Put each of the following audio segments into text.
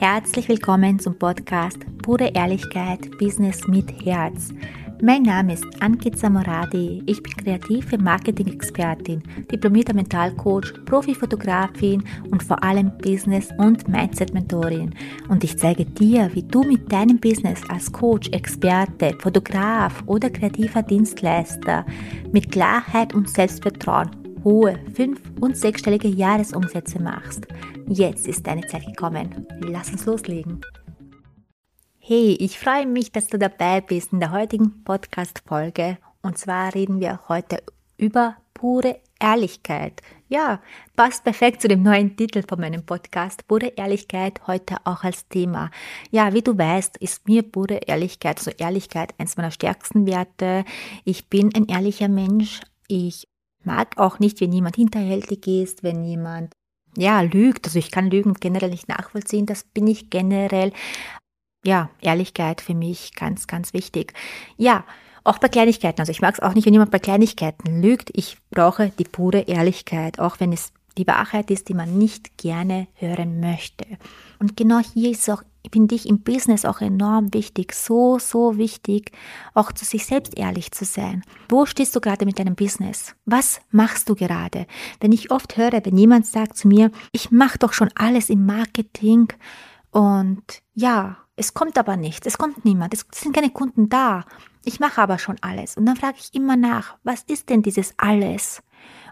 Herzlich willkommen zum Podcast Pure Ehrlichkeit Business mit Herz. Mein Name ist Anke Zamoradi. Ich bin kreative Marketing-Expertin, diplomierter Mentalcoach, Profifotografin und vor allem Business- und Mindset-Mentorin. Und ich zeige dir, wie du mit deinem Business als Coach, Experte, Fotograf oder kreativer Dienstleister mit Klarheit und Selbstvertrauen hohe fünf- und sechsstellige Jahresumsätze machst. Jetzt ist deine Zeit gekommen. Lass uns loslegen. Hey, ich freue mich, dass du dabei bist in der heutigen Podcast-Folge. Und zwar reden wir heute über pure Ehrlichkeit. Ja, passt perfekt zu dem neuen Titel von meinem Podcast. Pure Ehrlichkeit heute auch als Thema. Ja, wie du weißt, ist mir pure Ehrlichkeit, also Ehrlichkeit, eins meiner stärksten Werte. Ich bin ein ehrlicher Mensch. Ich mag auch nicht, wenn jemand hinterhältig ist, wenn jemand ja lügt. Also ich kann Lügen generell nicht nachvollziehen. Das bin ich generell. Ja, Ehrlichkeit für mich ganz, ganz wichtig. Ja, auch bei Kleinigkeiten. Also ich mag es auch nicht, wenn jemand bei Kleinigkeiten lügt. Ich brauche die pure Ehrlichkeit, auch wenn es die Wahrheit ist, die man nicht gerne hören möchte. Und genau hier ist auch, finde ich, im Business auch enorm wichtig, so, so wichtig, auch zu sich selbst ehrlich zu sein. Wo stehst du gerade mit deinem Business? Was machst du gerade? Wenn ich oft höre, wenn jemand sagt zu mir, ich mache doch schon alles im Marketing und ja, es kommt aber nichts, es kommt niemand, es sind keine Kunden da. Ich mache aber schon alles. Und dann frage ich immer nach, was ist denn dieses alles?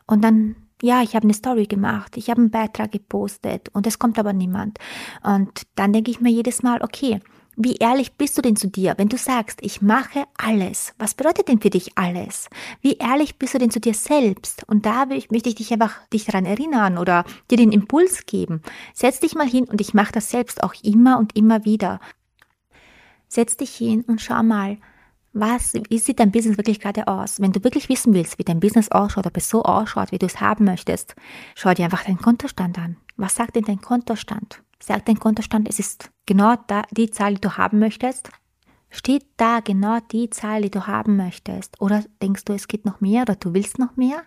Und dann ja, ich habe eine Story gemacht, ich habe einen Beitrag gepostet und es kommt aber niemand. Und dann denke ich mir jedes Mal, okay, wie ehrlich bist du denn zu dir, wenn du sagst, ich mache alles? Was bedeutet denn für dich alles? Wie ehrlich bist du denn zu dir selbst? Und da möchte ich dich einfach dich daran erinnern oder dir den Impuls geben. Setz dich mal hin und ich mache das selbst auch immer und immer wieder. Setz dich hin und schau mal, was, wie sieht dein Business wirklich gerade aus? Wenn du wirklich wissen willst, wie dein Business ausschaut, ob es so ausschaut, wie du es haben möchtest, schau dir einfach deinen Kontostand an. Was sagt denn dein Kontostand? Sagt dein Kontostand, es ist genau da, die Zahl, die du haben möchtest? Steht da genau die Zahl, die du haben möchtest? Oder denkst du, es geht noch mehr oder du willst noch mehr?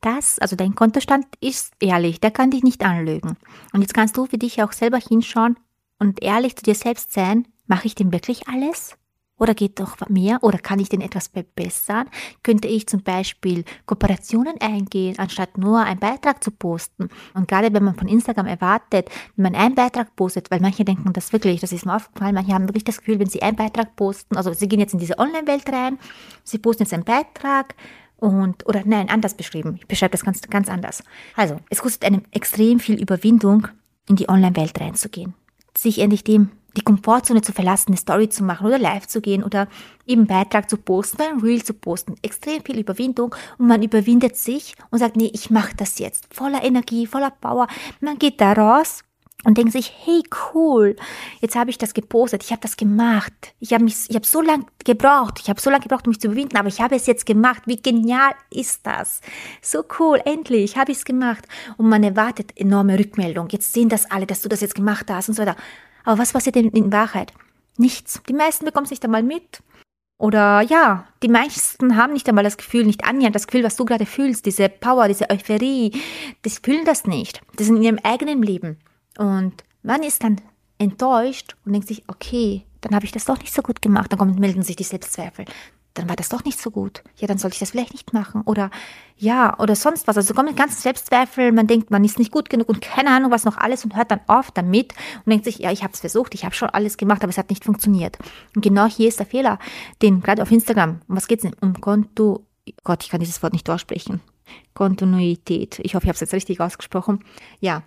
Das, also dein Kontostand ist ehrlich, der kann dich nicht anlügen. Und jetzt kannst du für dich auch selber hinschauen und ehrlich zu dir selbst sein, mache ich denn wirklich alles? Oder geht doch mehr? Oder kann ich den etwas verbessern? Könnte ich zum Beispiel Kooperationen eingehen, anstatt nur einen Beitrag zu posten? Und gerade wenn man von Instagram erwartet, wenn man einen Beitrag postet, weil manche denken das wirklich, das ist mir aufgefallen, manche haben wirklich das Gefühl, wenn sie einen Beitrag posten, also sie gehen jetzt in diese Online-Welt rein, sie posten jetzt einen Beitrag, und, oder nein, anders beschrieben. Ich beschreibe das ganz, ganz anders. Also, es kostet einem extrem viel Überwindung, in die Online-Welt reinzugehen. Sich endlich dem die Komfortzone zu verlassen, eine Story zu machen oder live zu gehen oder eben Beitrag zu posten, ein Reel zu posten. Extrem viel Überwindung und man überwindet sich und sagt, nee, ich mache das jetzt. Voller Energie, voller Power. Man geht da raus und denkt sich, hey cool, jetzt habe ich das gepostet, ich habe das gemacht. Ich habe mich ich habe so lange gebraucht, ich habe so lange gebraucht, um mich zu überwinden, aber ich habe es jetzt gemacht. Wie genial ist das? So cool, endlich habe ich es gemacht und man erwartet enorme Rückmeldung. Jetzt sehen das alle, dass du das jetzt gemacht hast und so weiter. Aber was passiert denn in Wahrheit? Nichts. Die meisten bekommen es nicht einmal mit. Oder ja, die meisten haben nicht einmal das Gefühl, nicht annähernd das Gefühl, was du gerade fühlst, diese Power, diese Euphorie, die fühlen das nicht. Das sind in ihrem eigenen Leben. Und man ist dann enttäuscht und denkt sich, okay, dann habe ich das doch nicht so gut gemacht. Dann kommen, melden sich die Selbstzweifel dann war das doch nicht so gut. Ja, dann sollte ich das vielleicht nicht machen. Oder ja, oder sonst was. Also kommen ganzen Selbstzweifel, man denkt, man ist nicht gut genug und keine Ahnung, was noch alles und hört dann auf damit und denkt sich, ja, ich habe es versucht, ich habe schon alles gemacht, aber es hat nicht funktioniert. Und genau hier ist der Fehler, den gerade auf Instagram, um was geht's denn? Um Konto, Gott, ich kann dieses Wort nicht aussprechen. Kontinuität. Ich hoffe, ich habe es jetzt richtig ausgesprochen. Ja,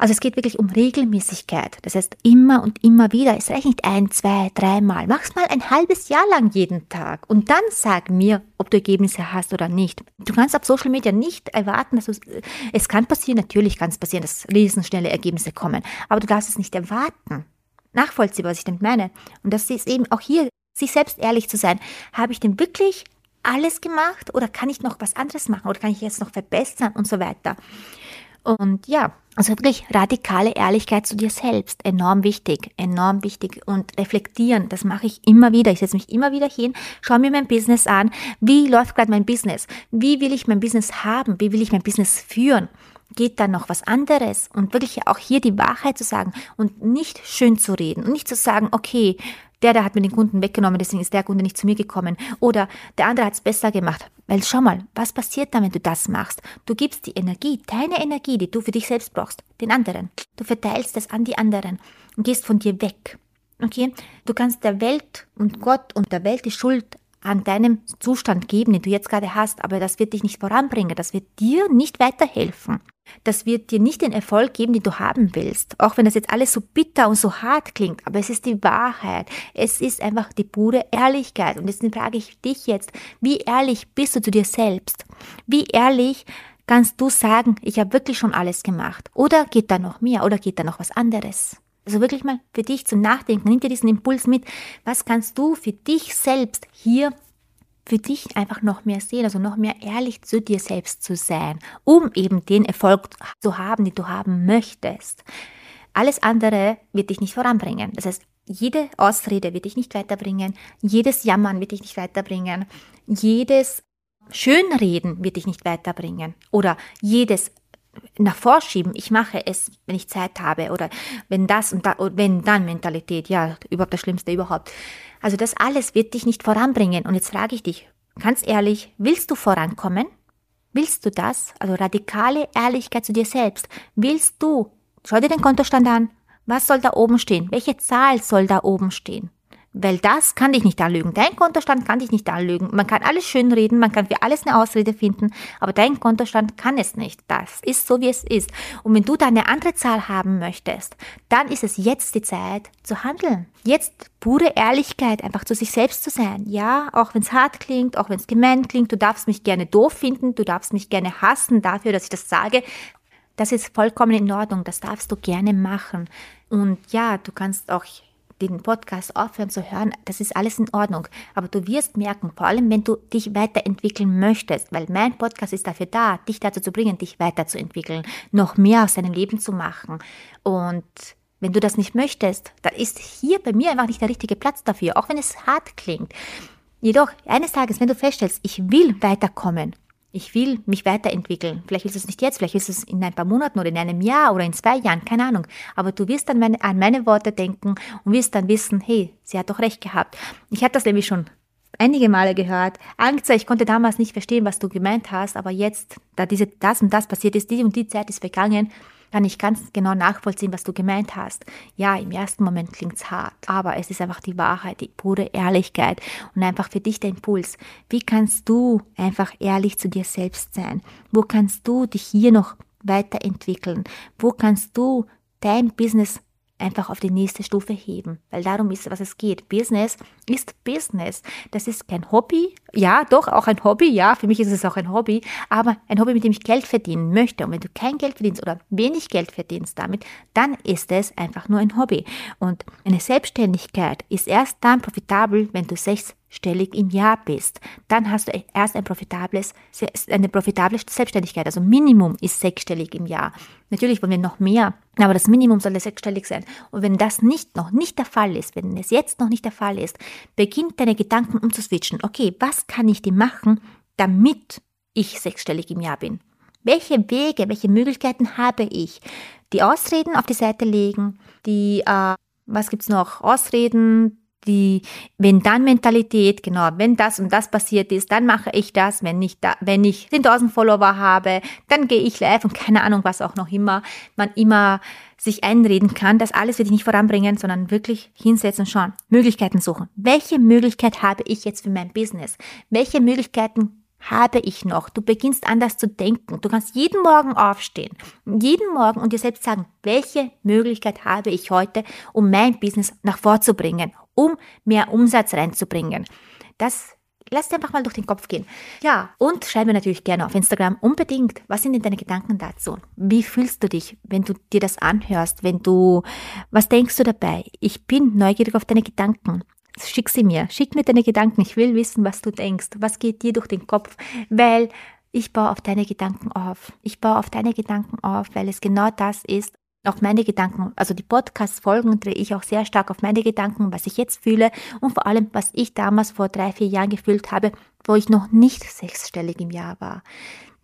also es geht wirklich um Regelmäßigkeit. Das heißt, immer und immer wieder. Es reicht nicht ein, zwei, dreimal. Mach's mal ein halbes Jahr lang jeden Tag. Und dann sag mir, ob du Ergebnisse hast oder nicht. Du kannst auf Social Media nicht erwarten, dass du, es kann passieren, natürlich kann es passieren, dass riesenschnelle Ergebnisse kommen. Aber du darfst es nicht erwarten. Nachvollziehbar, was ich damit meine. Und das ist eben auch hier, sich selbst ehrlich zu sein. Habe ich denn wirklich alles gemacht oder kann ich noch was anderes machen oder kann ich jetzt noch verbessern und so weiter? Und ja, also wirklich radikale Ehrlichkeit zu dir selbst, enorm wichtig, enorm wichtig. Und reflektieren, das mache ich immer wieder. Ich setze mich immer wieder hin, schaue mir mein Business an, wie läuft gerade mein Business, wie will ich mein Business haben, wie will ich mein Business führen. geht da noch was anderes? Und wirklich auch hier die Wahrheit zu sagen und nicht schön zu reden und nicht zu sagen, okay, der, der hat mir den Kunden weggenommen, deswegen ist der Kunde nicht zu mir gekommen. Oder der andere hat es besser gemacht. Weil schau mal, was passiert dann, wenn du das machst? Du gibst die Energie, deine Energie, die du für dich selbst brauchst, den anderen. Du verteilst es an die anderen und gehst von dir weg. Okay? Du kannst der Welt und Gott und der Welt die Schuld an deinem Zustand geben, den du jetzt gerade hast, aber das wird dich nicht voranbringen, das wird dir nicht weiterhelfen. Das wird dir nicht den Erfolg geben, den du haben willst. Auch wenn das jetzt alles so bitter und so hart klingt, aber es ist die Wahrheit. Es ist einfach die pure Ehrlichkeit. Und jetzt frage ich dich jetzt, wie ehrlich bist du zu dir selbst? Wie ehrlich kannst du sagen, ich habe wirklich schon alles gemacht? Oder geht da noch mehr? Oder geht da noch was anderes? Also wirklich mal für dich zum Nachdenken. Nimm dir diesen Impuls mit. Was kannst du für dich selbst hier für dich einfach noch mehr sehen, also noch mehr ehrlich zu dir selbst zu sein, um eben den Erfolg zu haben, den du haben möchtest. Alles andere wird dich nicht voranbringen. Das heißt, jede Ausrede wird dich nicht weiterbringen, jedes Jammern wird dich nicht weiterbringen, jedes Schönreden wird dich nicht weiterbringen oder jedes nach vorschieben, ich mache es, wenn ich Zeit habe oder wenn das und da, wenn dann Mentalität, ja, überhaupt das Schlimmste überhaupt. Also das alles wird dich nicht voranbringen. Und jetzt frage ich dich, ganz ehrlich, willst du vorankommen? Willst du das? Also radikale Ehrlichkeit zu dir selbst. Willst du? Schau dir den Kontostand an. Was soll da oben stehen? Welche Zahl soll da oben stehen? Weil das kann dich nicht anlügen. Dein Kontostand kann dich nicht anlügen. Man kann alles schön reden, man kann für alles eine Ausrede finden, aber dein Kontostand kann es nicht. Das ist so, wie es ist. Und wenn du da eine andere Zahl haben möchtest, dann ist es jetzt die Zeit zu handeln. Jetzt pure Ehrlichkeit, einfach zu sich selbst zu sein. Ja, auch wenn es hart klingt, auch wenn es gemein klingt, du darfst mich gerne doof finden, du darfst mich gerne hassen dafür, dass ich das sage. Das ist vollkommen in Ordnung, das darfst du gerne machen. Und ja, du kannst auch den Podcast aufhören zu hören, das ist alles in Ordnung. Aber du wirst merken, vor allem wenn du dich weiterentwickeln möchtest, weil mein Podcast ist dafür da, dich dazu zu bringen, dich weiterzuentwickeln, noch mehr aus deinem Leben zu machen. Und wenn du das nicht möchtest, dann ist hier bei mir einfach nicht der richtige Platz dafür, auch wenn es hart klingt. Jedoch, eines Tages, wenn du feststellst, ich will weiterkommen, ich will mich weiterentwickeln. Vielleicht du es nicht jetzt, vielleicht du es in ein paar Monaten oder in einem Jahr oder in zwei Jahren, keine Ahnung. Aber du wirst dann meine, an meine Worte denken und wirst dann wissen, hey, sie hat doch recht gehabt. Ich habe das nämlich schon einige Male gehört. Angst, ich konnte damals nicht verstehen, was du gemeint hast, aber jetzt, da diese, das und das passiert ist, die und die Zeit ist vergangen, kann ich ganz genau nachvollziehen, was du gemeint hast. Ja, im ersten Moment klingt's hart, aber es ist einfach die Wahrheit, die pure Ehrlichkeit und einfach für dich der Impuls. Wie kannst du einfach ehrlich zu dir selbst sein? Wo kannst du dich hier noch weiterentwickeln? Wo kannst du dein Business einfach auf die nächste Stufe heben, weil darum ist, was es geht. Business ist Business. Das ist kein Hobby. Ja, doch, auch ein Hobby. Ja, für mich ist es auch ein Hobby, aber ein Hobby, mit dem ich Geld verdienen möchte. Und wenn du kein Geld verdienst oder wenig Geld verdienst damit, dann ist es einfach nur ein Hobby. Und eine Selbstständigkeit ist erst dann profitabel, wenn du sechs stellig im Jahr bist, dann hast du erst ein profitables, eine profitable Selbstständigkeit. Also Minimum ist sechsstellig im Jahr. Natürlich wollen wir noch mehr, aber das Minimum soll sechsstellig sein. Und wenn das nicht noch nicht der Fall ist, wenn es jetzt noch nicht der Fall ist, beginnt deine Gedanken umzuswitchen. Okay, was kann ich denn machen, damit ich sechsstellig im Jahr bin? Welche Wege, welche Möglichkeiten habe ich? Die Ausreden auf die Seite legen, die, äh, was gibt's noch? Ausreden, die Wenn-Dann-Mentalität, genau, wenn das und das passiert ist, dann mache ich das, wenn ich da, wenn ich 10.000 Follower habe, dann gehe ich live und keine Ahnung, was auch noch immer man immer sich einreden kann, das alles wird dich nicht voranbringen, sondern wirklich hinsetzen schauen, Möglichkeiten suchen. Welche Möglichkeit habe ich jetzt für mein Business? Welche Möglichkeiten habe ich noch? Du beginnst anders zu denken. Du kannst jeden Morgen aufstehen, jeden Morgen und dir selbst sagen, welche Möglichkeit habe ich heute, um mein Business nach vorzubringen, um mehr Umsatz reinzubringen. Das lass dir einfach mal durch den Kopf gehen. Ja, und schreib mir natürlich gerne auf Instagram unbedingt, was sind denn deine Gedanken dazu? Wie fühlst du dich, wenn du dir das anhörst, wenn du, was denkst du dabei? Ich bin neugierig auf deine Gedanken. Schick sie mir, schick mir deine Gedanken. Ich will wissen, was du denkst. Was geht dir durch den Kopf? Weil ich baue auf deine Gedanken auf. Ich baue auf deine Gedanken auf, weil es genau das ist, auch meine Gedanken, also die Podcast-Folgen drehe ich auch sehr stark auf meine Gedanken, was ich jetzt fühle und vor allem, was ich damals vor drei, vier Jahren gefühlt habe, wo ich noch nicht sechsstellig im Jahr war.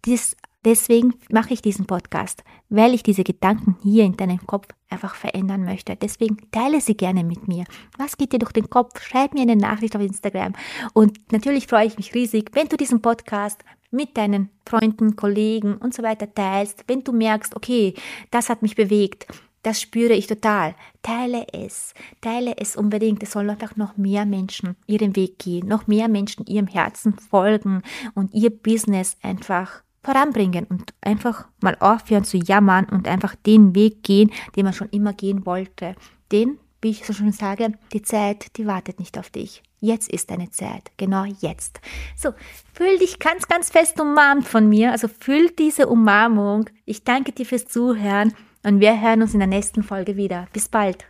Dies, Deswegen mache ich diesen Podcast, weil ich diese Gedanken hier in deinem Kopf einfach verändern möchte. Deswegen teile sie gerne mit mir. Was geht dir durch den Kopf? Schreib mir eine Nachricht auf Instagram. Und natürlich freue ich mich riesig, wenn du diesen Podcast mit deinen Freunden, Kollegen und so weiter teilst, wenn du merkst, okay, das hat mich bewegt, das spüre ich total. Teile es, teile es unbedingt. Es sollen einfach noch mehr Menschen ihren Weg gehen, noch mehr Menschen ihrem Herzen folgen und ihr Business einfach voranbringen und einfach mal aufhören zu jammern und einfach den Weg gehen, den man schon immer gehen wollte. Den, wie ich so schon sage, die Zeit, die wartet nicht auf dich. Jetzt ist deine Zeit, genau jetzt. So, fühl dich ganz, ganz fest umarmt von mir. Also fühl diese Umarmung. Ich danke dir fürs Zuhören und wir hören uns in der nächsten Folge wieder. Bis bald.